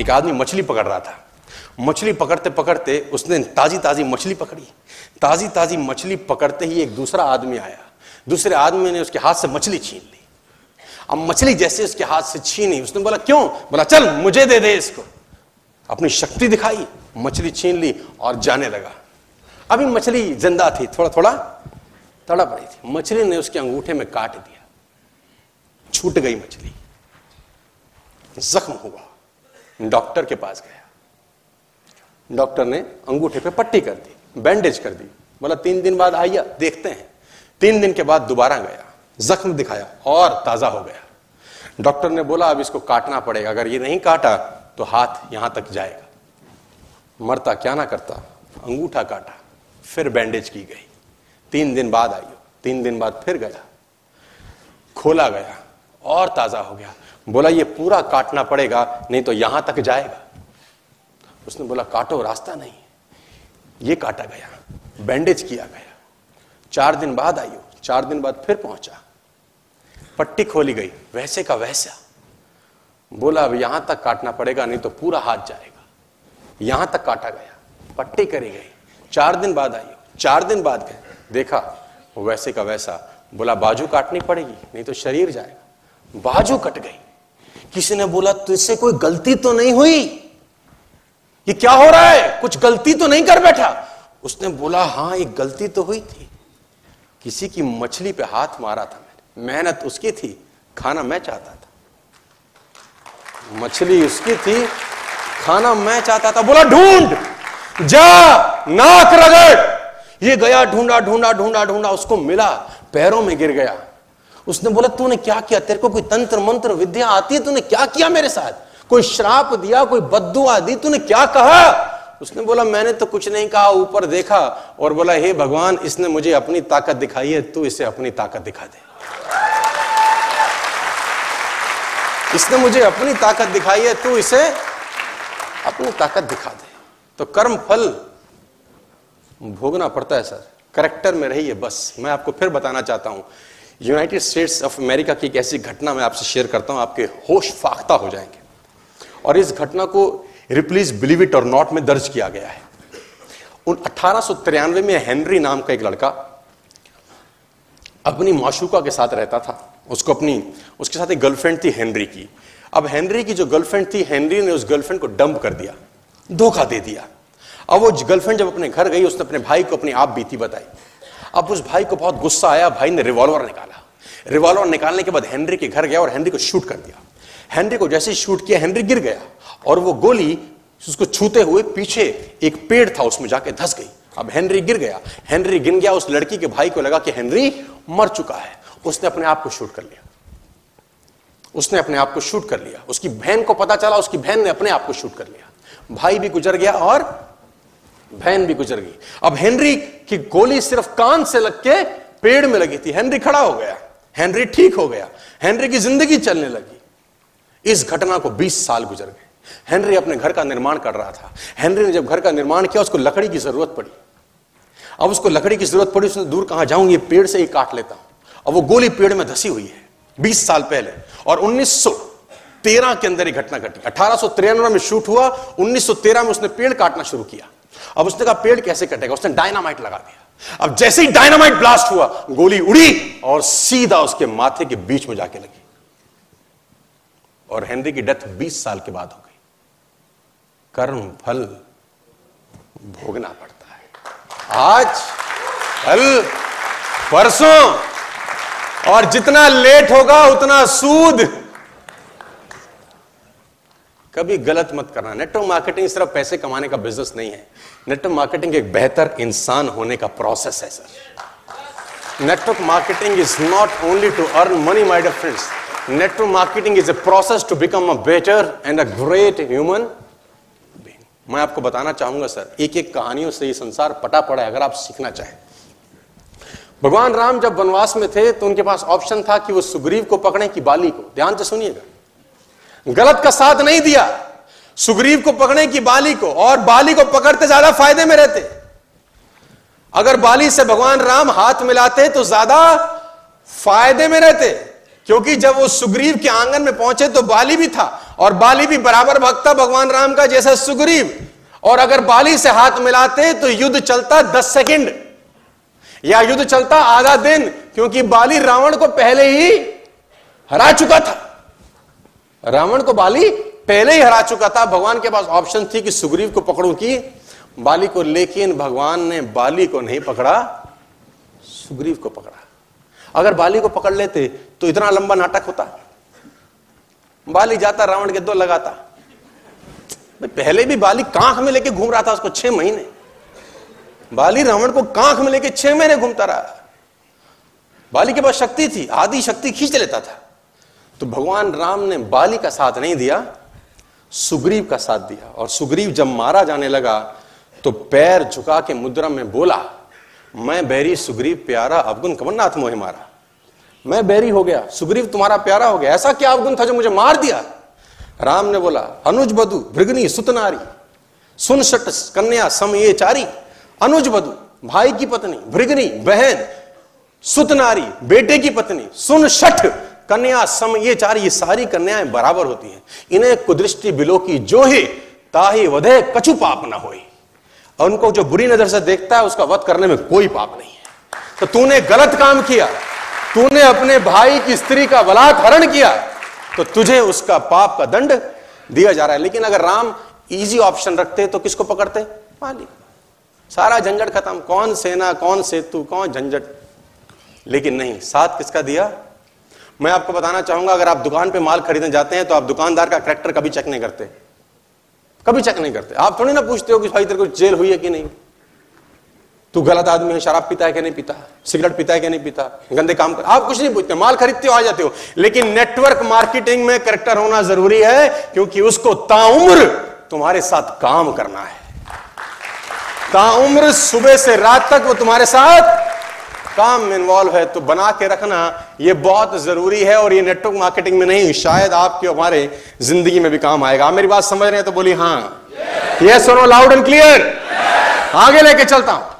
एक आदमी मछली पकड़ रहा था। मछली पकड़ते पकड़ते उसने ताजी ताजी मछली पकड़ी। ताजी ताजी मछली पकड़ते ही एक दूसरा आदमी आया। दूसरे आदमी ने उसके हाथ से मछली छीन ली। अब मछली जैसे उसके हाथ से छीनी, उसने बोला, क्यों? बोला, चल, मुझे दे दे इसको। अपनी शक्ति दिखाई, मछली छीन ली और जाने लगा। अभी मछली ज़िंदा थी थोड़ा थोड़ा तड़प रही थी। मछली ने उसके अंगूठे में काट दिया। छूट गई मछली। जख्म हुआ। डॉक्टर के पास गया। डॉक्टर ने अंगूठे पे पट्टी कर दी बैंडेज कर दी। बोला, तीन दिन बाद आइया, देखते हैं। तीन दिन के बाद दोबारा गया। जख्म दिखाया और ताज़ा हो गया। डॉक्टर ने बोला, अब इसको काटना पड़ेगा। अगर ये नहीं काटा तो हाथ यहाँ तक जाएगा। मरता क्या ना करता, अंगूठा काटा। फिर बैंडेज की गई। तीन दिन बाद आई तीन दिन बाद फिर गया। खोला गया, और ताज़ा हो गया। बोला, ये पूरा काटना पड़ेगा, नहीं तो यहाँ तक जाएगा। उसने बोला, काटो, रास्ता नहीं ये काटा गया बैंडेज किया गया। चार दिन बाद आई चार दिन बाद फिर पहुँचा। पट्टी खोली गई, वैसे का वैसा। बोला, अब यहाँ तक काटना पड़ेगा, नहीं तो पूरा हाथ जाएगा। यहाँ तक काटा गया, पट्टी करी गई। चार दिन बाद आई चार दिन बाद गए। देखा, वो वैसे का वैसा, बोला, बाजू काटनी पड़ेगी, नहीं तो शरीर जाएगा। बाजू कट गई। किसी ने बोला, तुझसे कोई गलती तो नहीं हुई? ये क्या हो रहा है? कुछ गलती तो नहीं कर बैठा? उसने बोला, हाँ, एक गलती तो हुई थी। किसी की मछली पे हाथ मारा था मैंने। मेहनत उसकी थी, खाना मैं चाहता था। मछली उसकी थी, खाना मैं चाहता था। बोला, ढूंढ, जा नाक रगड़। ये गया, ढूंढा ढूंढा ढूंढा ढूंढा, उसको मिला, पैरों में गिर गया। उसने बोला, तूने क्या किया? तेरे को कोई तंत्र, मंत्र, विद्या आती है? तूने क्या किया मेरे साथ? कोई श्राप दिया, कोई बद्दुआ दी? तूने क्या कहा? उसने बोला, मैंने तो कुछ नहीं कहा, ऊपर देखा और बोला, हे भगवान, इसने मुझे अपनी ताकत दिखाई है, तू इसे अपनी ताकत दिखा दे। इसने मुझे अपनी ताकत दिखाई है, तू इसे अपनी ताकत दिखा दे। तो कर्म फल भोगना पड़ता है, सर। करेक्टर में रहिए बस। मैं आपको फिर बताना चाहता हूँ। यूनाइटेड स्टेट्स ऑफ़ अमेरिका की एक ऐसी घटना मैं आपसे शेयर करता हूँ। आपके होश फाख्ता हो जाएँगे। और इस घटना को Ripley's believe it or not में दर्ज किया गया है। उन अठारह में हेनरी नाम का एक लड़का अपनी माशुका के साथ रहता था। उसको अपनी, उसके साथ एक गर्लफ्रेंड थी हेनरी की। अब हेनरी की जो गर्लफ्रेंड थी हेनरी ने उस गर्लफ्रेंड को डंप कर दिया। धोखा दे दिया। अब वो गर्लफ्रेंड जब अपने घर गई, उसने अपने भाई को अपनी आप बीती बताई। अब उस भाई को बहुत गुस्सा आया, भाई ने रिवॉल्वर निकाला। रिवॉल्वर निकालने के बाद हेनरी के घर गया और हेनरी को शूट कर दिया। हेनरी को जैसे शूट किया हेनरी गिर गया और वो गोली उसको छूते हुए पीछे एक पेड़ था, उसमें जाके धस गई। अब हेनरी गिर गया। हेनरी गिर गया, उस लड़की के भाई को लगा कि हेनरी मर चुका है। उसने अपने आप को शूट कर लिया। उसने अपने आप को शूट कर लिया। उसकी बहन को पता चला, उसकी बहन ने अपने आप को शूट कर लिया। भाई भी गुजर गया और बहन भी गुजर गई। अब हेनरी की गोली सिर्फ़ कान से लग के पेड़ में लगी थी। हेनरी खड़ा हो गया। हेनरी ठीक हो गया। हेनरी की ज़िंदगी चलने लगी। इस घटना को 20 साल गुजर गए। हेनरी अपने घर का निर्माण कर रहा था। हेनरी ने जब घर का निर्माण किया, उसको लकड़ी की ज़रूरत पड़ी। अब उसको लकड़ी की ज़रूरत पड़ी, उसने दूर कहाँ जाऊँ, ये पेड़ से ही काट लेता हूँ। अब वो गोली पेड़ में धसी हुई है 20 साल पहले। और 1913 के अंदर ये घटना घटी। अठारह सौ तिरानवे में शूट हुआ 1913 में उसने पेड़ काटना शुरू किया। अब उसने कहा, पेड़ कैसे कटेगा? उसने डायनामाइट लगा दिया। अब जैसे ही डायनामाइट ब्लास्ट हुआ, गोली उड़ी और सीधा उसके माथे के बीच में जाके लगी। और हेनरी की डेथ 20 साल के बाद हो गई। कर्म फल भोगना पड़ता है। आज, कल, परसों, और जितना लेट होगा, उतना सूद कभी गलत मत करना। नेटवर्क मार्केटिंग सिर्फ़ पैसे कमाने का बिज़नेस नहीं है। नेटवर्क मार्केटिंग एक बेहतर इंसान होने का प्रोसेस है sir network marketing is not only to earn money my dear friends network marketing is a process to become a better and a great human मैं आपको बताना चाहूँगा सर एक एक कहानियों से ये संसार पटा पड़ा है, अगर आप सीखना चाहें। भगवान राम जब वनवास में थे तो उनके पास ऑप्शन था कि वो सुग्रीव को पकड़े कि बाली को। ध्यान से सुनिएगा। गलत का साथ नहीं दिया। सुग्रीव को पकड़े की बाली को और बाली को पकड़ते ज़्यादा फ़ायदे में रहते। अगर बाली से भगवान राम हाथ मिलाते तो ज़्यादा फ़ायदे में रहते। क्योंकि जब वो सुग्रीव के आँगन में पहुँचे तो बाली भी था और बाली भी बराबर भक्त भगवान राम का जैसा सुग्रीव। और अगर बाली से हाथ मिलाते तो युद्ध चलता दस सेकंड। या युद्ध चलता आधा दिन, क्योंकि बाली रावण को पहले ही हरा चुका था। रावण को बाली पहले ही हरा चुका था। भगवान के पास ऑप्शन थी कि सुग्रीव को पकड़ू की बाली को लेकिन भगवान ने बाली को नहीं पकड़ा, सुग्रीव को पकड़ा। अगर बाली को पकड़ लेते तो इतना लंबा नाटक होता। बाली जाता, रावण के दो लगाता। पहले भी बाली कांख में लेके घूम रहा था, उसको छह महीने। बाली रावण को कांख में लेके छह महीने घूमता रहा। बाली के पास शक्ति थी, आदि शक्ति खींच लेता था। तो भगवान राम ने बाली का साथ नहीं दिया, सुग्रीव का साथ दिया। और सुग्रीव जब मारा जाने लगा तो पैर झुका के मुद्रा में बोला, मैं बैरी सुग्रीव प्यारा अवगुण कमरनाथ मोहे मारा। मैं बैरी हो गया, सुग्रीव तुम्हारा प्यारा हो गया। ऐसा क्या अवगुण था जो मुझे मार दिया? राम ने बोला, अनुज बधु, भृगनी, सुतनारी, सुन सट कन्या सम ये चारी। अनुज बधु, भाई की पत्नी, भृगनी, बहन, सुतनारी, बेटे की पत्नी, सुन शठ कन्या सम ये चार, ये सारी कन्याएँ बराबर होती हैं। इन्हें कुदृष्टि बिलो की जो ही ताही वधे कछु पाप ना हो और उनको जो बुरी नज़र से देखता है, उसका वध करने में कोई पाप नहीं है। तो तूने गलत काम किया। तूने अपने भाई की स्त्री का बलात् हरण किया। तो तुझे उसका पाप का दंड दिया जा रहा है। लेकिन अगर राम इजी ऑप्शन रखते तो किसको पकड़ते? मालिक। सारा झंझट खत्म। कौन सेना, कौन सेतु, कौन झंझट? लेकिन नहीं, साथ किसका दिया? मैं आपको बताना चाहूँगा, अगर आप दुकान पे माल खरीदने जाते हैं तो आप दुकानदार का करेक्टर कभी चेक नहीं करते। कभी चेक नहीं करते। आप थोड़ी ना पूछते हो कि भाई तेरे को जेल हुई है कि नहीं? तू गलत आदमी है, शराब पीता है कि नहीं पीता? सिगरेट पीता है कि नहीं पीता? गंदे काम कर आप कुछ नहीं पूछते, माल खरीदते हो, आ जाते हो। लेकिन नेटवर्क मार्केटिंग में करेक्टर होना ज़रूरी है, क्योंकि उसको ताउम्र तुम्हारे साथ काम करना है। ताउम्र सुबह से रात तक वो तुम्हारे साथ काम में इन्वॉल्व है तो बना के रखना, ये बहुत ज़रूरी है और ये नेटवर्क मार्केटिंग में नहीं, शायद आपके हमारे ज़िंदगी में भी काम आएगा। आप मेरी बात समझ रहे हैं तो बोली हाँ। ये सुनो लाउड एंड क्लियर आगे लेके चलता हूँ।